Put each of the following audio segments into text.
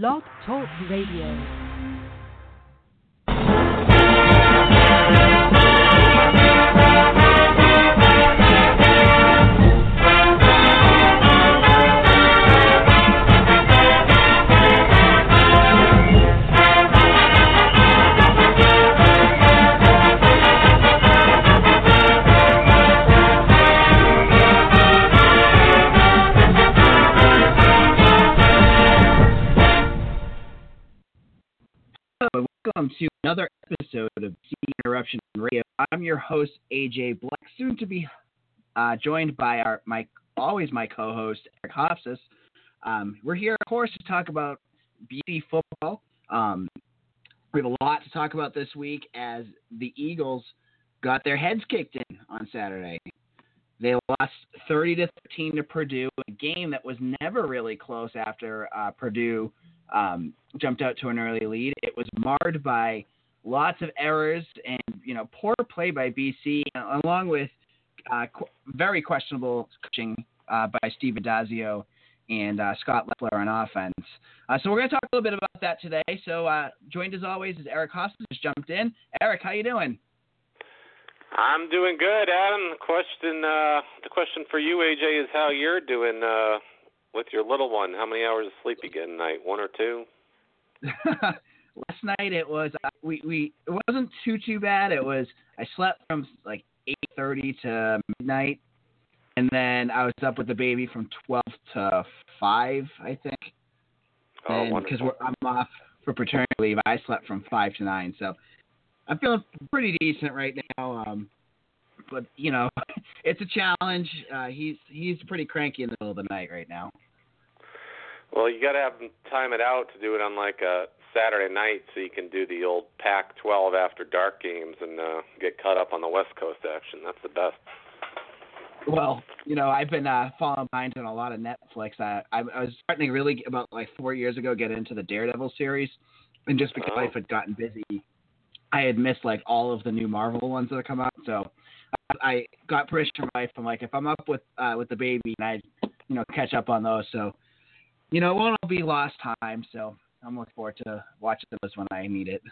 Blog Talk Radio. I'm your host AJ Black, soon to be uh, joined by our my always my co-host Eric Hofsis. Um, we're here, of course, to talk about BC football. Um, we have a lot to talk about this week as the Eagles got their heads kicked in on Saturday. They lost 30 to 13 to Purdue, a game that was never really close after uh, Purdue um, jumped out to an early lead. It was marred by lots of errors and you know poor play by BC, along with uh, qu- very questionable coaching uh, by Steve Addazio and uh, Scott Loeffler on offense. Uh, so we're going to talk a little bit about that today. So uh, joined as always is Eric Hostas just jumped in. Eric, how you doing? I'm doing good, Adam. The question, uh, the question for you, AJ, is how you're doing uh, with your little one. How many hours of sleep you get a night? One or two? Last night it was uh, we we it wasn't too too bad. It was I slept from like eight thirty to midnight, and then I was up with the baby from twelve to five, I think. Oh, because I'm off for paternity leave, I slept from five to nine. So I'm feeling pretty decent right now. Um, but you know, it's a challenge. Uh, he's he's pretty cranky in the middle of the night right now. Well, you got to have time it out to do it on like a Saturday night, so you can do the old Pac-12 after dark games and uh, get caught up on the West Coast action. That's the best. Well, you know, I've been uh, falling behind on a lot of Netflix. I, I, I was starting to really about like four years ago get into the Daredevil series, and just because Oh. life had gotten busy, I had missed like all of the new Marvel ones that have come out. So I got permission from my wife. I'm like, if I'm up with uh, with the baby, and I, you know, catch up on those. So, you know, it won't all be lost time. So I'm looking forward to watching those when I need it.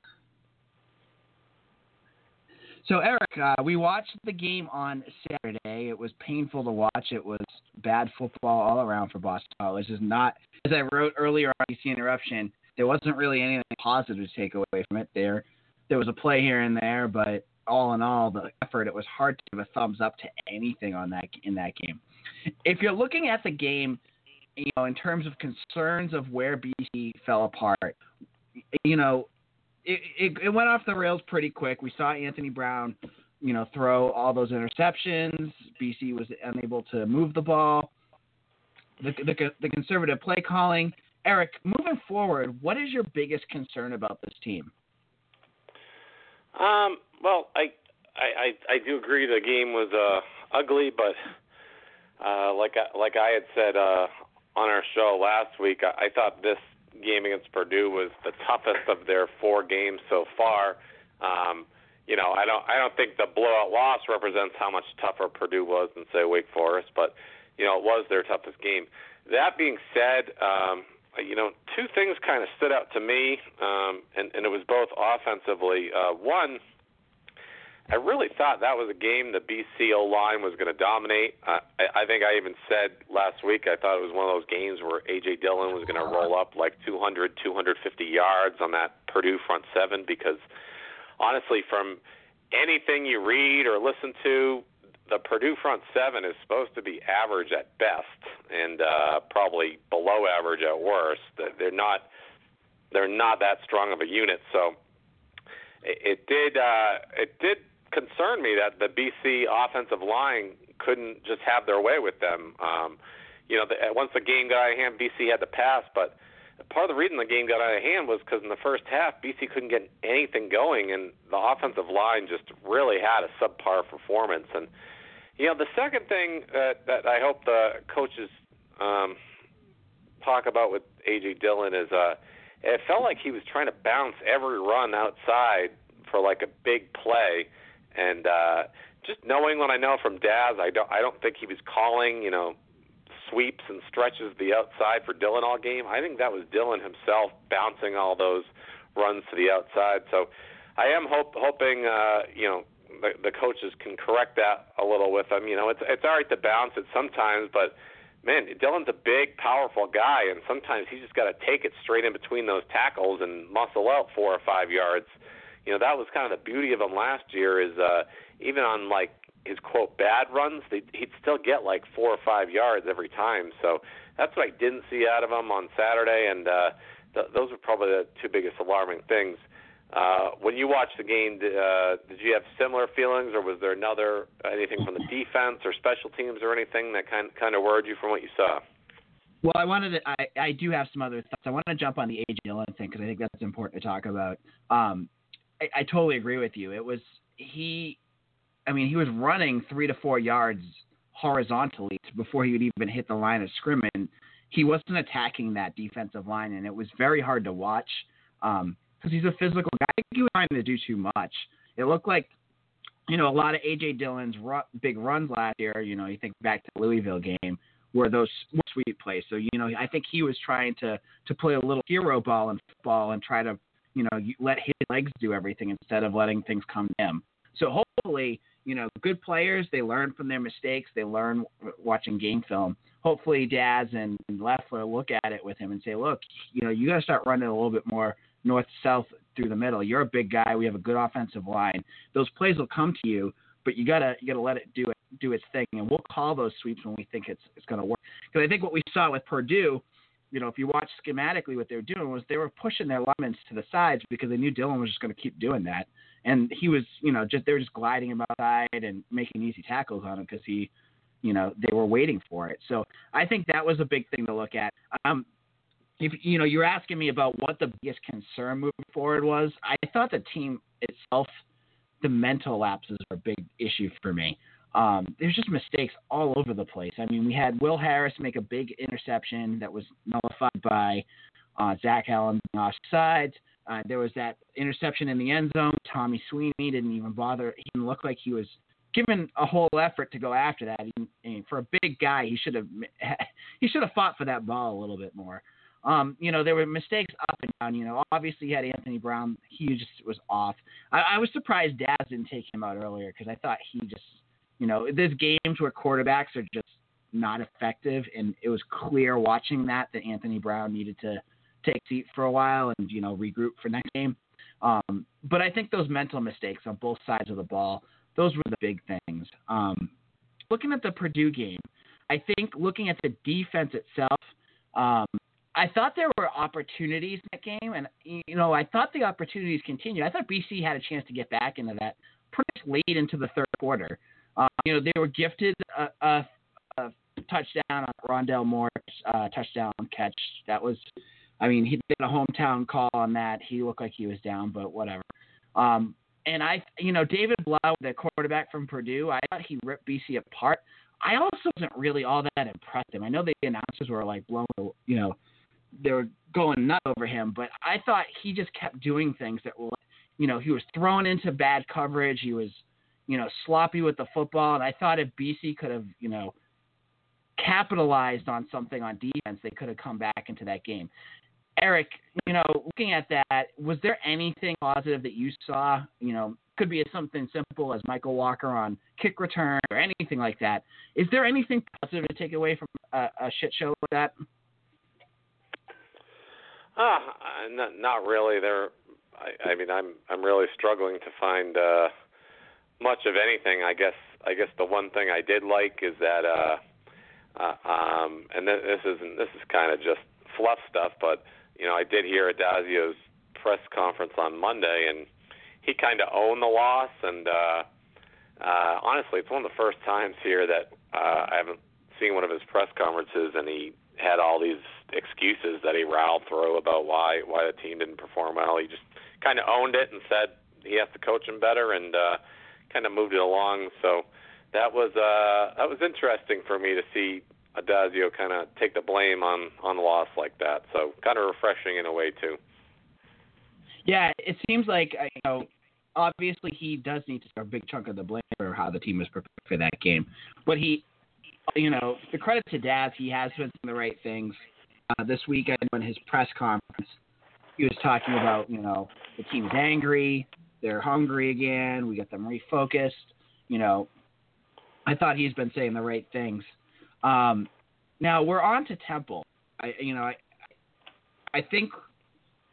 So Eric, uh, we watched the game on Saturday. It was painful to watch. It was bad football all around for Boston College. Is not, as I wrote earlier on BC Interruption, there wasn't really anything positive to take away from it. There, there was a play here and there, but all in all, the effort. It was hard to give a thumbs up to anything on that in that game. If you're looking at the game, you know, in terms of concerns of where BC fell apart, you know, it, it, it went off the rails pretty quick. We saw Anthony Brown, you know, throw all those interceptions. BC was unable to move the ball. The, the, the conservative play calling. Eric, moving forward, what is your biggest concern about this team? Um, well, I, I, I, do agree the game was uh, ugly, but uh, like I, like I had said uh, on our show last week, I, I thought this game against Purdue was the toughest of their four games so far. Um, you know, I don't I don't think the blowout loss represents how much tougher Purdue was than say Wake Forest, but you know, it was their toughest game. That being said, um, you know, two things kind of stood out to me, um, and, and it was both offensively. Uh, one, I really thought that was a game the BCO line was going to dominate. Uh, I, I think I even said last week I thought it was one of those games where AJ Dillon was going to roll up like 200, 250 yards on that Purdue front seven because honestly, from anything you read or listen to, the Purdue front seven is supposed to be average at best and uh, probably below average at worst. They're not they're not that strong of a unit, so it, it did uh, it did concern me that the BC offensive line couldn't just have their way with them. Um, you know, the, once the game got out of hand, BC had to pass, but part of the reason the game got out of hand was because in the first half, BC couldn't get anything going, and the offensive line just really had a subpar performance. And you know, the second thing that, that I hope the coaches um, talk about with AJ Dillon is uh, it felt like he was trying to bounce every run outside for like a big play, and uh, just knowing what I know from Daz, I don't I don't think he was calling you know sweeps and stretches the outside for Dillon all game. I think that was Dillon himself bouncing all those runs to the outside. So I am hope, hoping, uh, you know, the, the coaches can correct that a little with him. You know, it's it's all right to bounce it sometimes, but man, Dillon's a big, powerful guy, and sometimes he's just got to take it straight in between those tackles and muscle out four or five yards. You know, that was kind of the beauty of him last year. Is uh, even on like his quote bad runs, they, he'd still get like four or five yards every time. So that's what I didn't see out of him on Saturday, and uh, th- those were probably the two biggest alarming things. Uh, when you watched the game, did, uh, did you have similar feelings, or was there another anything from the defense or special teams or anything that kind kind of worried you from what you saw? Well, I wanted to. I, I do have some other thoughts. I want to jump on the AJ Dillon thing because I think that's important to talk about. Um, I, I totally agree with you. It was he. I mean, he was running three to four yards horizontally before he would even hit the line of scrimmage. He wasn't attacking that defensive line, and it was very hard to watch. Um, because he's a physical guy. I think he was trying to do too much. It looked like, you know, a lot of AJ Dillon's big runs last year. You know, you think back to the Louisville game were those sweep plays. So you know, I think he was trying to to play a little hero ball in football and try to you know you let his legs do everything instead of letting things come to him. So hopefully, you know, good players they learn from their mistakes. They learn watching game film. Hopefully, Daz and Loeffler look at it with him and say, look, you know, you got to start running a little bit more north south through the middle. You're a big guy. We have a good offensive line. Those plays will come to you, but you gotta you gotta let it do it do its thing, and we'll call those sweeps when we think it's it's gonna work. Because I think what we saw with Purdue, you know, if you watch schematically, what they were doing was they were pushing their linemen to the sides because they knew Dillon was just going to keep doing that, and he was, you know, just they were just gliding him outside and making easy tackles on him because he, you know, they were waiting for it. So I think that was a big thing to look at. Um, if you know, you're asking me about what the biggest concern moving forward was. I thought the team itself, the mental lapses were a big issue for me. Um, there's just mistakes all over the place. I mean, we had Will Harris make a big interception that was nullified by uh, Zach Allen offside. Uh, there was that interception in the end zone. Tommy Sweeney didn't even bother. He didn't look like he was given a whole effort to go after that. He, for a big guy, he should have he should have fought for that ball a little bit more. Um, you know, there were mistakes up and down. You know, obviously you had Anthony Brown. He just was off. I, I was surprised Daz didn't take him out earlier because I thought he just, you know, there's games where quarterbacks are just not effective, and it was clear watching that that Anthony Brown needed to take seat for a while and you know regroup for next game. Um, but I think those mental mistakes on both sides of the ball, those were the big things. Um, looking at the Purdue game, I think looking at the defense itself, um, I thought there were opportunities in that game, and you know, I thought the opportunities continued. I thought BC had a chance to get back into that pretty late into the third quarter. Um, you know, they were gifted a, a, a touchdown on Rondale Moore uh, touchdown catch. That was, I mean, he did a hometown call on that. He looked like he was down, but whatever. Um, and I, you know, David Blough, the quarterback from Purdue, I thought he ripped BC apart. I also wasn't really all that impressed him. I know the announcers were like blowing, you know, they were going nuts over him, but I thought he just kept doing things that were, you know, he was thrown into bad coverage. He was, you know, sloppy with the football, and I thought if BC could have, you know, capitalized on something on defense, they could have come back into that game. Eric, you know, looking at that, was there anything positive that you saw? You know, could be something simple as Michael Walker on kick return or anything like that. Is there anything positive to take away from a, a shit show like that? Uh, not, not really. There, I, I mean, I'm I'm really struggling to find uh, much of anything. I guess I guess the one thing I did like is that, uh, uh, um, and this, this isn't this is kind of just fluff stuff, but you know, I did hear Addazio's press conference on Monday, and he kind of owned the loss. And uh, uh, honestly, it's one of the first times here that uh, I haven't seen one of his press conferences, and he had all these excuses that he rattled through about why why the team didn't perform well. He just kind of owned it and said he has to coach him better and uh, kind of moved it along. So that was uh, that was interesting for me to see Addazio kind of take the blame on on the loss like that. So kind of refreshing in a way too. Yeah, it seems like uh, you know obviously he does need to take a big chunk of the blame for how the team was prepared for that game, but he you know, the credit to Daz, he has been doing the right things. Uh, this weekend, in his press conference, he was talking about, you know, the team's angry, they're hungry again, we get them refocused. You know, I thought he's been saying the right things. Um, now we're on to Temple. I, you know, I, I think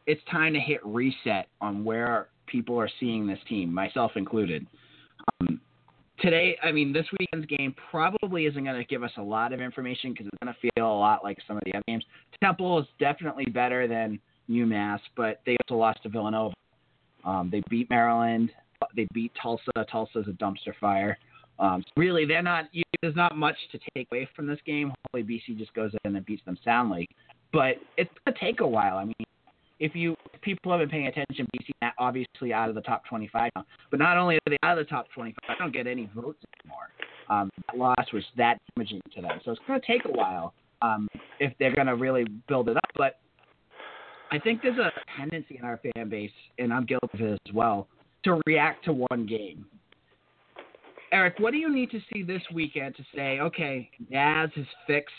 it's time to hit reset on where people are seeing this team, myself included. Um, today, I mean, this weekend's game probably isn't going to give us a lot of information because it's going to feel a lot like some of the other games. Temple is definitely better than UMass, but they also lost to Villanova. Um, they beat Maryland. They beat Tulsa. Tulsa's a dumpster fire. Um, really, they're not. You, there's not much to take away from this game. Hopefully, BC just goes in and beats them soundly. But it's gonna take a while. I mean, if you if people have been paying attention, BC obviously out of the top 25 now. But not only are they out of the top 25, they don't get any votes anymore. Um, that loss was that damaging to them. So it's gonna take a while um, if they're gonna really build it up. But I think there's a tendency in our fan base, and I'm guilty of it as well, to react to one game. Eric, what do you need to see this weekend to say, okay, Daz has fixed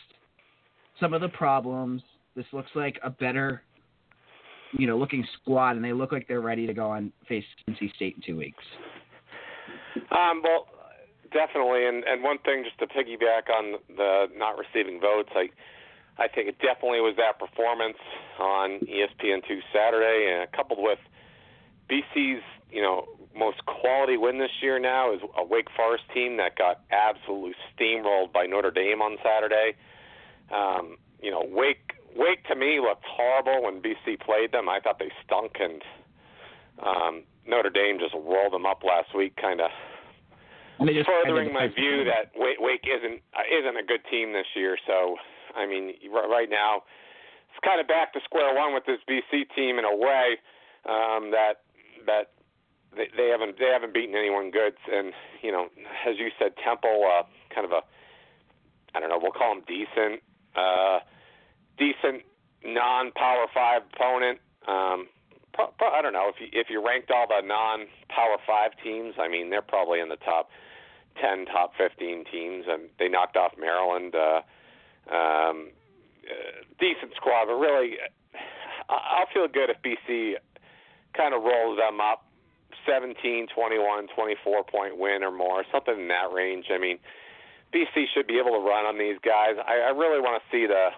some of the problems. This looks like a better, you know, looking squad, and they look like they're ready to go and face NC State in two weeks. Um, well, definitely, and and one thing just to piggyback on the not receiving votes, I I think it definitely was that performance on ESPN2 Saturday, and coupled with BC's you know most quality win this year now is a Wake Forest team that got absolutely steamrolled by Notre Dame on Saturday. Um, you know, Wake Wake to me looked horrible when BC played them. I thought they stunk, and um, Notre Dame just rolled them up last week, kind of furthering my view that Wake, Wake isn't uh, isn't a good team this year. So, I mean, right now it's kind of back to square one with this BC team in a way um, that that they, haven't they haven't beaten anyone good, and you know, as you said, Temple, uh, kind of a I don't know, we'll call them decent, uh, decent non-power five opponent. Um, pro, pro, I don't know if you if you ranked all the non-power five teams, I mean they're probably in the top ten, top fifteen teams, and they knocked off Maryland. Uh, um, uh, decent squad, but really, I'll feel good if BC kind of rolls them up 17, 21, 24 point win or more, something in that range. I mean, BC should be able to run on these guys. I, I really want to see the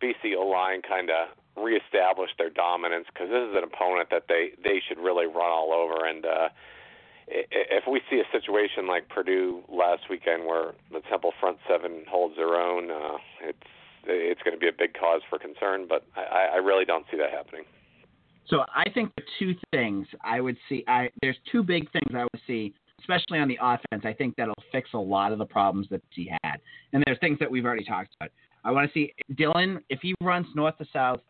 BC O line kind of reestablish their dominance because this is an opponent that they they should really run all over. And uh, if we see a situation like Purdue last weekend where the Temple front seven holds their own, uh, it's it's going to be a big cause for concern. But I, I really don't see that happening. So I think the two things I would see. I there's two big things I would see, especially on the offense. I think that'll fix a lot of the problems that he had. And there's things that we've already talked about. I want to see Dillon if he runs north to south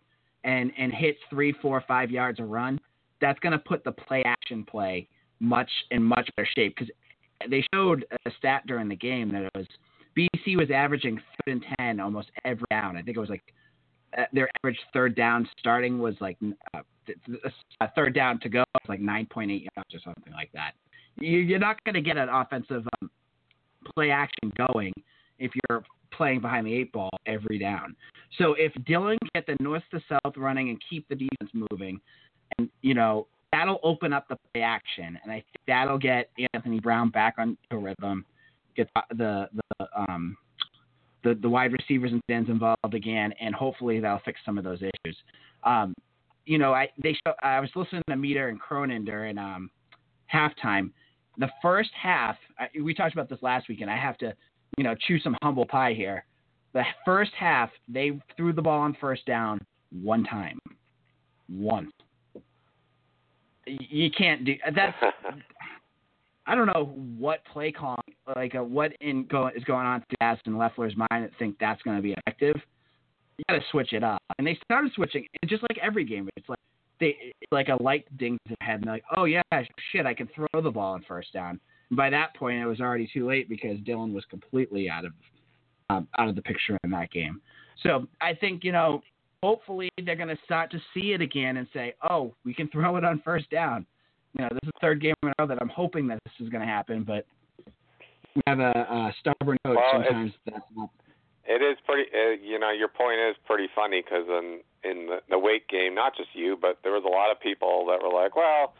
and and hits three, four, five yards a run. That's going to put the play action play much in much better shape because they showed a stat during the game that it was BC was averaging third and ten almost every down. I think it was like uh, their average third down starting was like uh, a third down to go was like 9.8 yards or something like that. You, are not going to get an offensive um, play action going if you're playing behind the eight ball every down. So if Dillon get the north to south running and keep the defense moving, and you know that'll open up the play action, and I think that'll get Anthony Brown back on the rhythm, get the the, um the, the wide receivers and ends involved again, and hopefully that'll fix some of those issues. Um, you know, I they show, I was listening to Meter and Cronin during um, halftime. The first half, I, we talked about this last week, and I have to, you know, chew some humble pie here. The first half, they threw the ball on first down one time, once. You can't do that's. I don't know what play call, like uh, what in go, is going on through Aston Loeffler's mind that think that's going to be effective you got to switch it up. And they started switching, and just like every game, it's like they like a light dings their head, and they're like, oh yeah, shit, I can throw the ball on first down. And by that point, it was already too late because Dillon was completely out of um, out of the picture in that game. So I think you know, hopefully they're going to start to see it again and say, oh, we can throw it on first down. You know, this is the third game in a row that I'm hoping that this is going to happen, but we have a, a stubborn coach. Well, Sometimes that's not. It is pretty. Uh, you know, your point is pretty funny because in in the, the Wake game, not just you, but there was a lot of people that were like, well,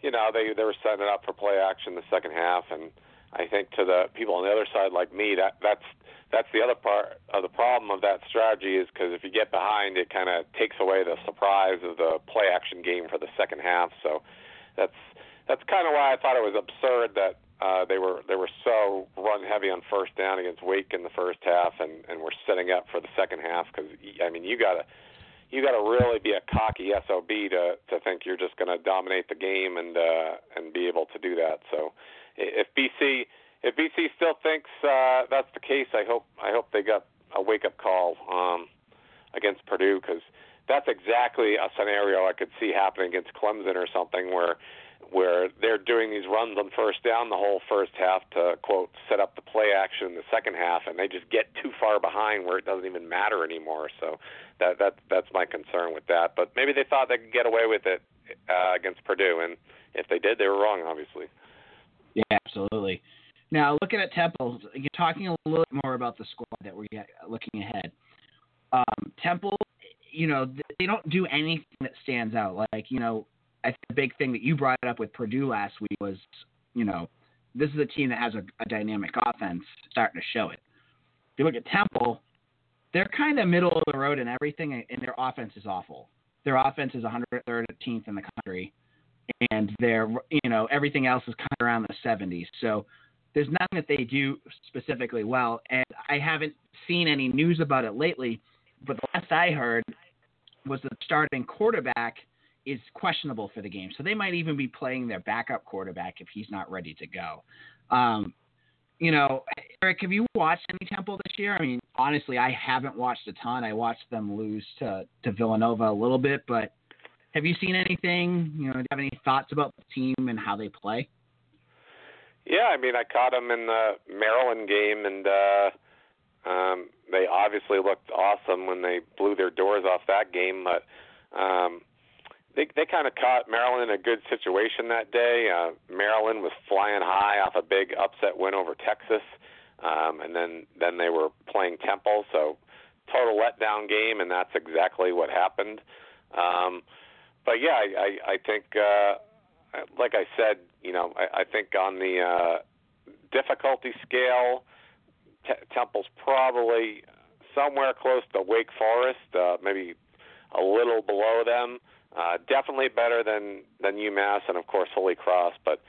you know, they they were setting it up for play action the second half, and I think to the people on the other side like me, that that's that's the other part of the problem of that strategy is because if you get behind, it kind of takes away the surprise of the play action game for the second half. So that's that's kind of why I thought it was absurd that uh, they were they were so run heavy on first down against Wake in the first half, and and were setting up for the second half because I mean you gotta you got to really be a cocky sob to to think you're just to dominate the game and uh, and be able to do that. So if BC if BC still thinks uh, that's the case, I hope I hope they got a wake up call um, against Purdue because that's exactly a scenario I could see happening against Clemson or something where where they're doing these runs on first down the whole first half to quote set up the play action in the second half and they just get too far behind where it doesn't even matter anymore. So that that that's my concern with that. But maybe they thought they could get away with it uh, against Purdue and if they did they were wrong obviously yeah absolutely now looking at Temple you're talking a little bit more about the squad that we're looking ahead um, Temple you know they don't do anything that stands out like you know I think the big thing that you brought up with Purdue last week was, you know, this is a team that has a, a dynamic offense starting to show it. If you look at Temple, they're kind of middle of the road in everything, and their offense is awful. Their offense is 113th in the country, and they're you know, everything else is kind of around the 70s. So there's nothing that they do specifically well, and I haven't seen any news about it lately. But the last I heard was the starting quarterback – is questionable for the game. So they might even be playing their backup quarterback if he's not ready to go. Um, you know, Eric, have you watched any Temple this year? I mean, honestly, I haven't watched a ton. I watched them lose to to Villanova a little bit, but have you seen anything? You know, do you have any thoughts about the team and how they play? Yeah, I mean, I caught them in the Maryland game, and uh, um, they obviously looked awesome when they blew their doors off that game. But um, they they kind of caught Maryland in a good situation that day. Uh, Maryland was flying high off a big upset win over Texas, um, and then then they were playing Temple, so total letdown game, and that's exactly what happened. Um, but yeah, I I, I think uh, like I said, you know, I, I think on the uh, difficulty scale, T- Temple's probably somewhere close to Wake Forest, uh, maybe a little below them. Uh, definitely better than than UMass and of course Holy Cross, but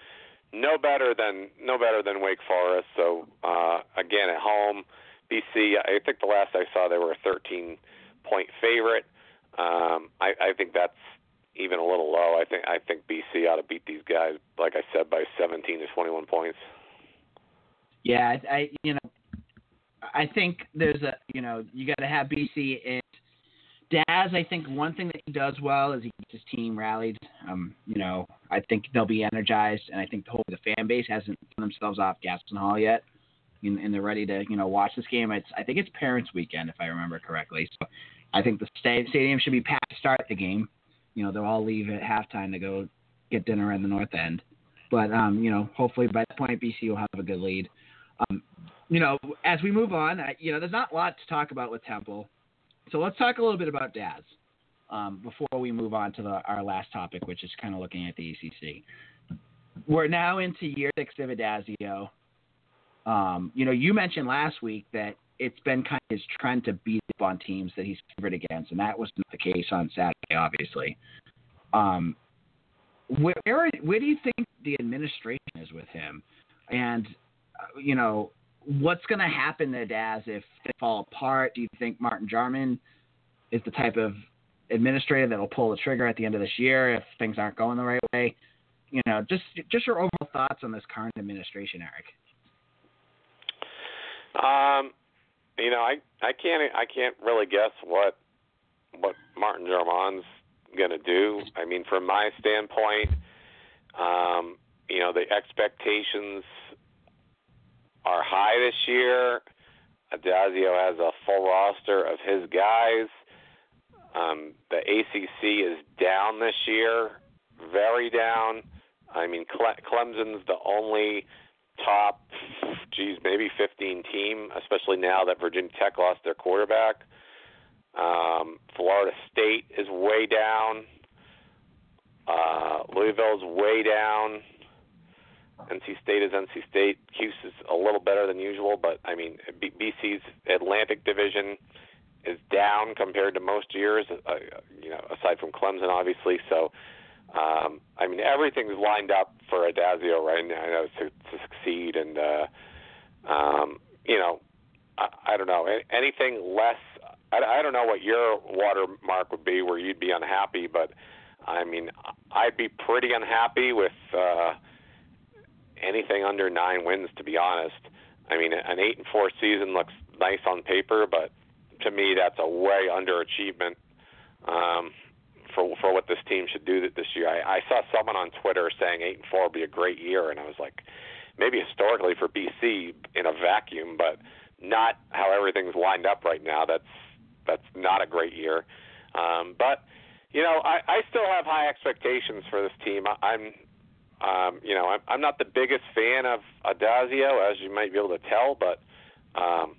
no better than no better than Wake Forest. So uh, again, at home, BC. I think the last I saw they were a 13 point favorite. Um, I, I think that's even a little low. I think I think BC ought to beat these guys, like I said, by 17 to 21 points. Yeah, I, I you know, I think there's a you know you got to have BC in Daz, I think one thing that he does well is he gets his team rallied. Um, you know, I think they'll be energized, and I think the whole the fan base hasn't thrown themselves off Gasson Hall yet, and, and they're ready to you know watch this game. It's I think it's Parents Weekend if I remember correctly. So I think the stadium should be packed to start the game. You know, they'll all leave at halftime to go get dinner in the North End. But um, you know, hopefully by that point BC will have a good lead. Um, you know, as we move on, you know, there's not a lot to talk about with Temple. So let's talk a little bit about Daz um, before we move on to the, our last topic, which is kind of looking at the ACC. We're now into year six of Addazio. Um, you know, you mentioned last week that it's been kind of his trend to beat up on teams that he's favored against, and that was not the case on Saturday, obviously. Um, where where do you think the administration is with him? And uh, you know, what's going to happen to Daz if they fall apart? Do you think Martin Jarmond is the type of administrator that'll pull the trigger at the end of this year if things aren't going the right way? You know, just just your overall thoughts on this current administration, Eric. Um, you know, I I can't I can't really guess what what Martin Jarmond's going to do. I mean, from my standpoint, um, you know, the expectations are high this year. Addazio has a full roster of his guys. Um, the ACC is down this year, very down. I mean, Cle- Clemson's the only top, geez, maybe 15 team, especially now that Virginia Tech lost their quarterback. Um, Florida State is way down. Uh, Louisville's way down. NC State is NC State. Cuse is a little better than usual, but I mean, B- BC's Atlantic Division is down compared to most years. Uh, you know, aside from Clemson, obviously. So, um, I mean, everything's lined up for Addazio right now to, to succeed, and uh, um, you know, I, I don't know anything less. I, I don't know what your watermark would be where you'd be unhappy, but I mean, I'd be pretty unhappy with. Uh, anything under nine wins, to be honest. I mean, an eight and four season looks nice on paper, but to me, that's a way underachievement um, for for what this team should do this year. I, I saw someone on Twitter saying eight and four would be a great year, and I was like, maybe historically for BC in a vacuum, but not how everything's lined up right now. That's that's not a great year. Um, but you know, I, I still have high expectations for this team. I, I'm um, you know, I'm, I'm not the biggest fan of Addazio, as you might be able to tell, but um,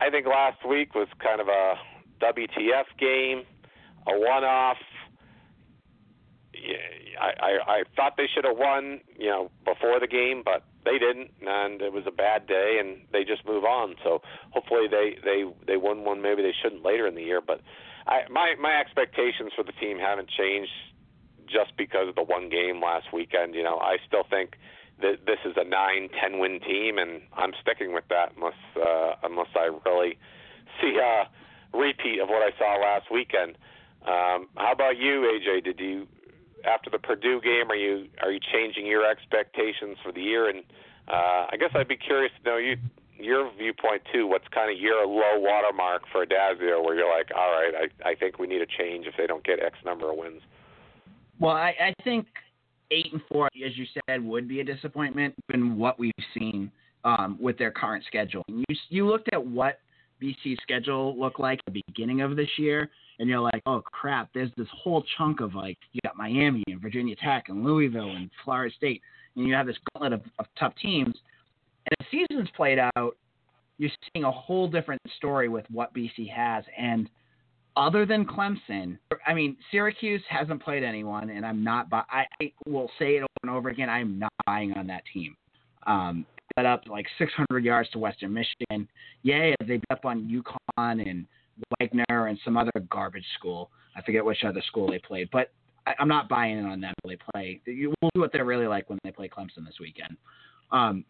I think last week was kind of a WTF game, a one-off. I, I, I thought they should have won, you know, before the game, but they didn't, and it was a bad day, and they just move on. So hopefully they they they won one. Maybe they shouldn't later in the year, but I, my my expectations for the team haven't changed just because of the one game last weekend. You know, I still think that this is a nine, ten win team, and I'm sticking with that unless uh, unless I really see a repeat of what I saw last weekend. Um, how about you, AJ? Did you after the Purdue game are you are you changing your expectations for the year? And uh, I guess I'd be curious to know you your viewpoint too. What's kind of your low watermark for Addazio, where you're like, all right, I I think we need a change if they don't get X number of wins. Well, I, I think eight and four, as you said, would be a disappointment given what we've seen um, with their current schedule. You you looked at what BC's schedule looked like at the beginning of this year, and you're like, oh crap, there's this whole chunk of like you got Miami and Virginia Tech and Louisville and Florida State, and you have this gauntlet of, of tough teams. And as season's played out, you're seeing a whole different story with what BC has, and other than Clemson, I mean, Syracuse hasn't played anyone, and I'm not. Bu- I, I will say it over and over again. I'm not buying on that team. Um, up like 600 yards to Western Michigan. Yeah, they beat up on UConn and Wagner and some other garbage school. I forget which other school they played, but I, I'm not buying in on them. They play. You will see what they're really like when they play Clemson this weekend. Um,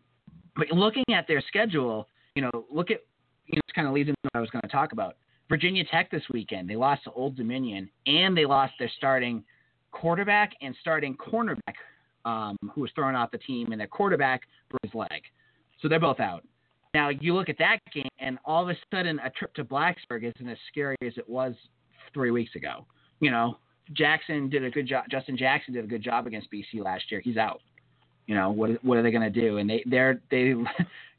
but looking at their schedule, you know, look at you know, it's kind of leads into what I was going to talk about. Virginia Tech this weekend. They lost to Old Dominion, and they lost their starting quarterback and starting cornerback, um, who was thrown off the team, and their quarterback broke his leg. So they're both out. Now you look at that game, and all of a sudden, a trip to Blacksburg isn't as scary as it was three weeks ago. You know, Jackson did a good job. Justin Jackson did a good job against BC last year. He's out. You know what? What are they going to do? And they, they're they.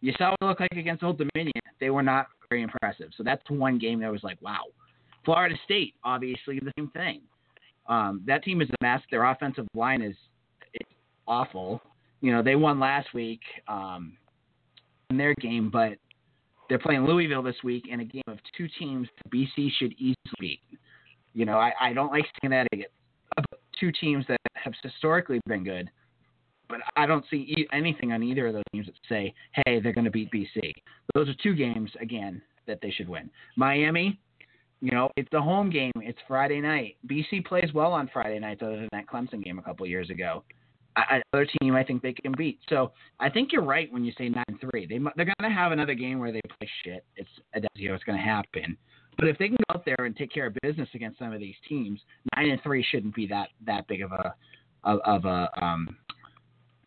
You saw what it looked like against Old Dominion. They were not very impressive. So that's one game that was like, wow. Florida State, obviously the same thing. Um, that team is a mess. Their offensive line is awful. You know, they won last week um, in their game, but they're playing Louisville this week in a game of two teams BC should easily beat. You know, I, I don't like saying that about two teams that have historically been good, but I don't see anything on either of those teams that say, hey, they're going to beat BC. Those are two games, again, that they should win. Miami, you know, it's a home game. It's Friday night. BC plays well on Friday nights, other than that Clemson game a couple years ago. Another team I think they can beat. So I think you're right when you say nine three. They they're going to have another game where they play shit. It's you know it's going to happen. But if they can go out there and take care of business against some of these teams, nine and three shouldn't be that that big of a of, of a um,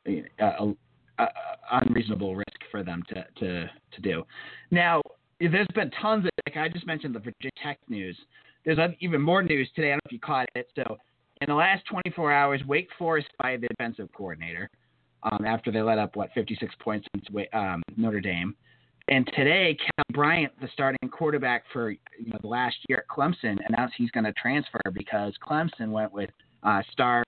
a, a, unreasonable risk for them to, to, to do. Now, there's been tons of, like I just mentioned the Virginia Tech news. There's even more news today. I don't know if you caught it. So, in the last 24 hours, Wake Forest fired the defensive coordinator um, after they let up, what, 56 points against um, Notre Dame. And today, Cal Bryant, the starting quarterback for you know, the last year at Clemson, announced he's going to transfer because Clemson went with uh, star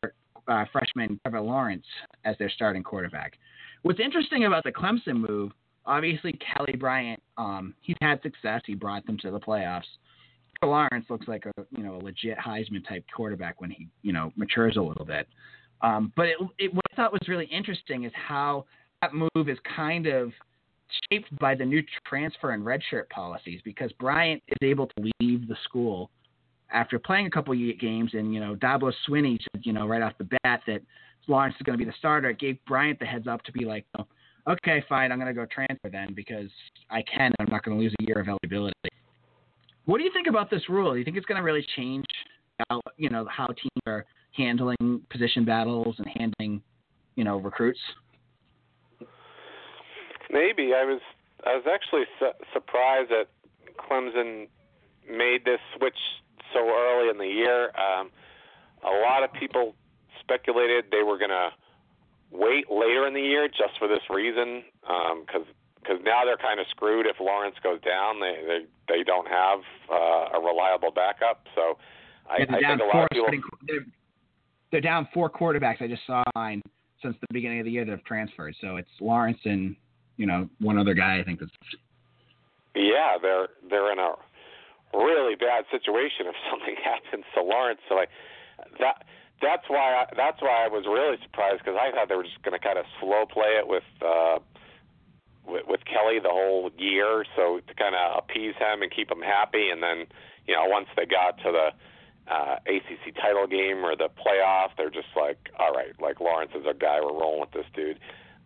uh, freshman Trevor Lawrence as their starting quarterback. What's interesting about the Clemson move, obviously Kelly Bryant, um, he's had success. He brought them to the playoffs. Lawrence looks like a you know a legit Heisman type quarterback when he you know matures a little bit. Um, but it, it, what I thought was really interesting is how that move is kind of shaped by the new transfer and redshirt policies because Bryant is able to leave the school after playing a couple of games, and you know Dabo Swinney said you know right off the bat that Lawrence is going to be the starter. It gave Bryant the heads up to be like, oh, okay, fine, I'm going to go transfer then because I can. And I'm not going to lose a year of eligibility. What do you think about this rule? Do you think it's going to really change how you know how teams are handling position battles and handling you know recruits? Maybe I was I was actually su- surprised that Clemson made this switch so early in the year. Um, a lot of people speculated they were going to wait later in the year just for this reason, because um, because now they're kind of screwed. If Lawrence goes down, they they they don't have uh, a reliable backup. So I, I think a lot of people. They're, they're down four quarterbacks. I just saw mine since the beginning of the year that have transferred. So it's Lawrence and you know one other guy. I think that's. Yeah, they're they're in a really bad situation if something happens to Lawrence. So I that that's why I, that's why I was really surprised because I thought they were just going to kind of slow play it with, uh, with with Kelly the whole year, so to kind of appease him and keep him happy, and then you know once they got to the uh, ACC title game or the playoff, they're just like, all right, like Lawrence is our guy, we're rolling with this dude.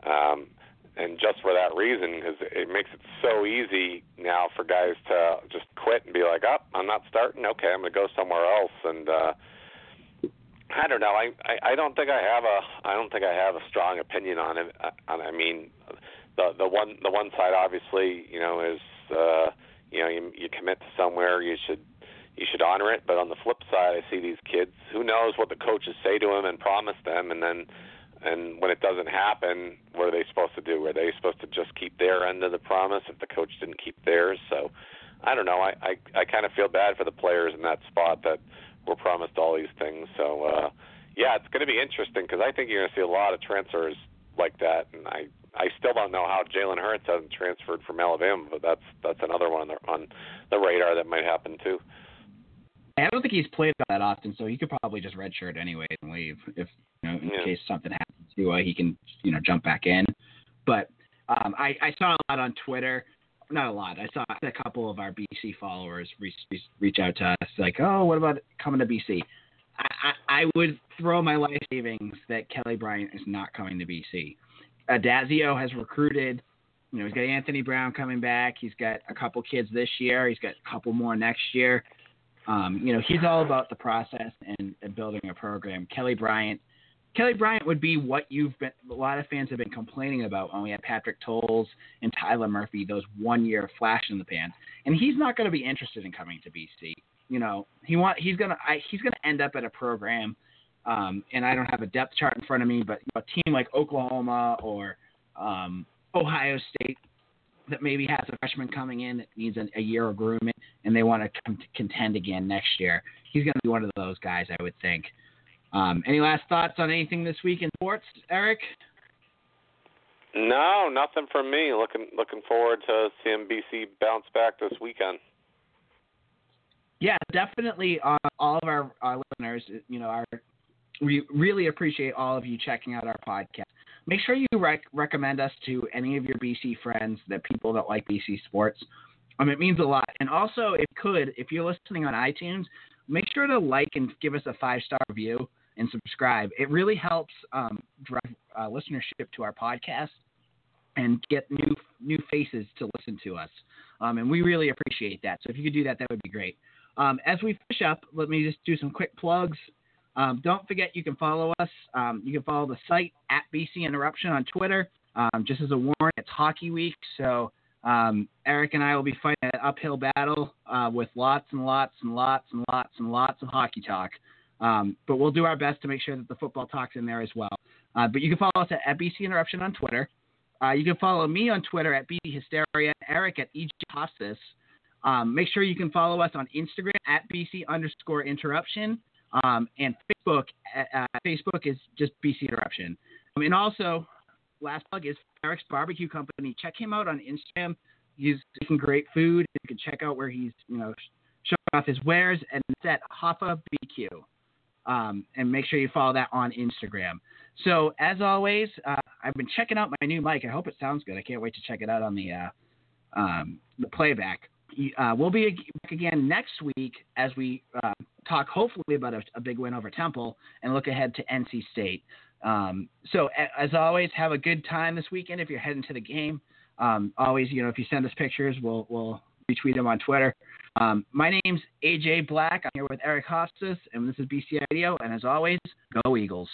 Um, and just for that reason, because it makes it so easy now for guys to just quit and be like, "Up, oh, I'm not starting. Okay, I'm gonna go somewhere else." And uh, I don't know. I, I I don't think I have a I don't think I have a strong opinion on it. I, I mean, the the one the one side obviously you know is uh, you know you, you commit to somewhere you should you should honor it. But on the flip side, I see these kids. Who knows what the coaches say to them and promise them, and then and when it doesn't happen, what are they supposed to do? Are they supposed to just keep their end of the promise if the coach didn't keep theirs? So I don't know. I I, I kind of feel bad for the players in that spot that were promised all these things. So uh, yeah, it's going to be interesting because I think you're going to see a lot of transfers like that, and I I still don't know how Jalen Hurts hasn't transferred from Alabama, but that's that's another one on the, on the radar that might happen too. I don't think he's played that often, so he could probably just redshirt anyway and leave if you know in yeah. case something happens to uh, he can you know jump back in. But um, I, I saw a lot on Twitter not a lot. I saw a couple of our BC followers reach, reach out to us like, "Oh, what about coming to BC?" I, I, would throw my life savings that Kelly Bryant is not coming to BC. Addazio has recruited. You know, he's got Anthony Brown coming back. He's got a couple kids this year. He's got a couple more next year. Um, you know, he's all about the process and, and building a program. Kelly Bryant – Kelly Bryant would be what you've been. A lot of fans have been complaining about when we had Patrick Towles and Tyler Murphy, those one-year flash in the pan, and he's not going to be interested in coming to BC. You know, he want he's gonna I, he's gonna end up at a program, um, and I don't have a depth chart in front of me, but a team like Oklahoma or um, Ohio State that maybe has a freshman coming in that needs a, a year of grooming, and they want to come to contend again next year. He's going to be one of those guys, I would think. Um, any last thoughts on anything this week in sports, Eric? No, nothing from me. Looking looking forward to seeing BC bounce back this weekend. Yeah, definitely. Uh, all of our, our listeners, you know, our, we really appreciate all of you checking out our podcast. Make sure you rec- recommend us to any of your BC friends, that people that like BC sports. Um, it means a lot. And also, if could, if you're listening on iTunes, make sure to like and give us a five star review and subscribe. It really helps um, drive uh, listenership to our podcast and get new new faces to listen to us. Um, and we really appreciate that. So if you could do that, that would be great. Um, as we finish up, let me just do some quick plugs. Um, don't forget you can follow us. Um, you can follow the site at BC Interruption on Twitter. Um, just as a warning, it's hockey week, so Eric and I will be fighting an uphill battle uh, with lots and lots and lots and lots and lots of hockey talk. Um, but we'll do our best to make sure that the football talk's in there as well. Uh, but you can follow us at, at BC Interruption on Twitter. Uh, you can follow me on Twitter at BC Hysteria, Eric at EG Hospice. Um, make sure you can follow us on Instagram at BC underscore interruption. Um, and Facebook, uh, Facebook is just BC Interruption. Um, and also, last plug is Eric's Barbecue Company. Check him out on Instagram. He's making great food. You can check out where he's you know showing off his wares, and it's at Hoffa BQ. Um, and make sure you follow that on Instagram. So as always, uh, I've been checking out my new mic. I hope it sounds good. I can't wait to check it out on the uh, um, the playback. Uh, we'll be back again next week as we uh, talk hopefully about a, a, big win over Temple and look ahead to NC State. Um, so as always, have a good time this weekend if you're heading to the game. Um, always, you know, if you send us pictures, we'll we'll retweet them on Twitter. Um, my name's AJ Black. I'm here with Eric Hofstas, and this is BC Radio. And as always, go Eagles.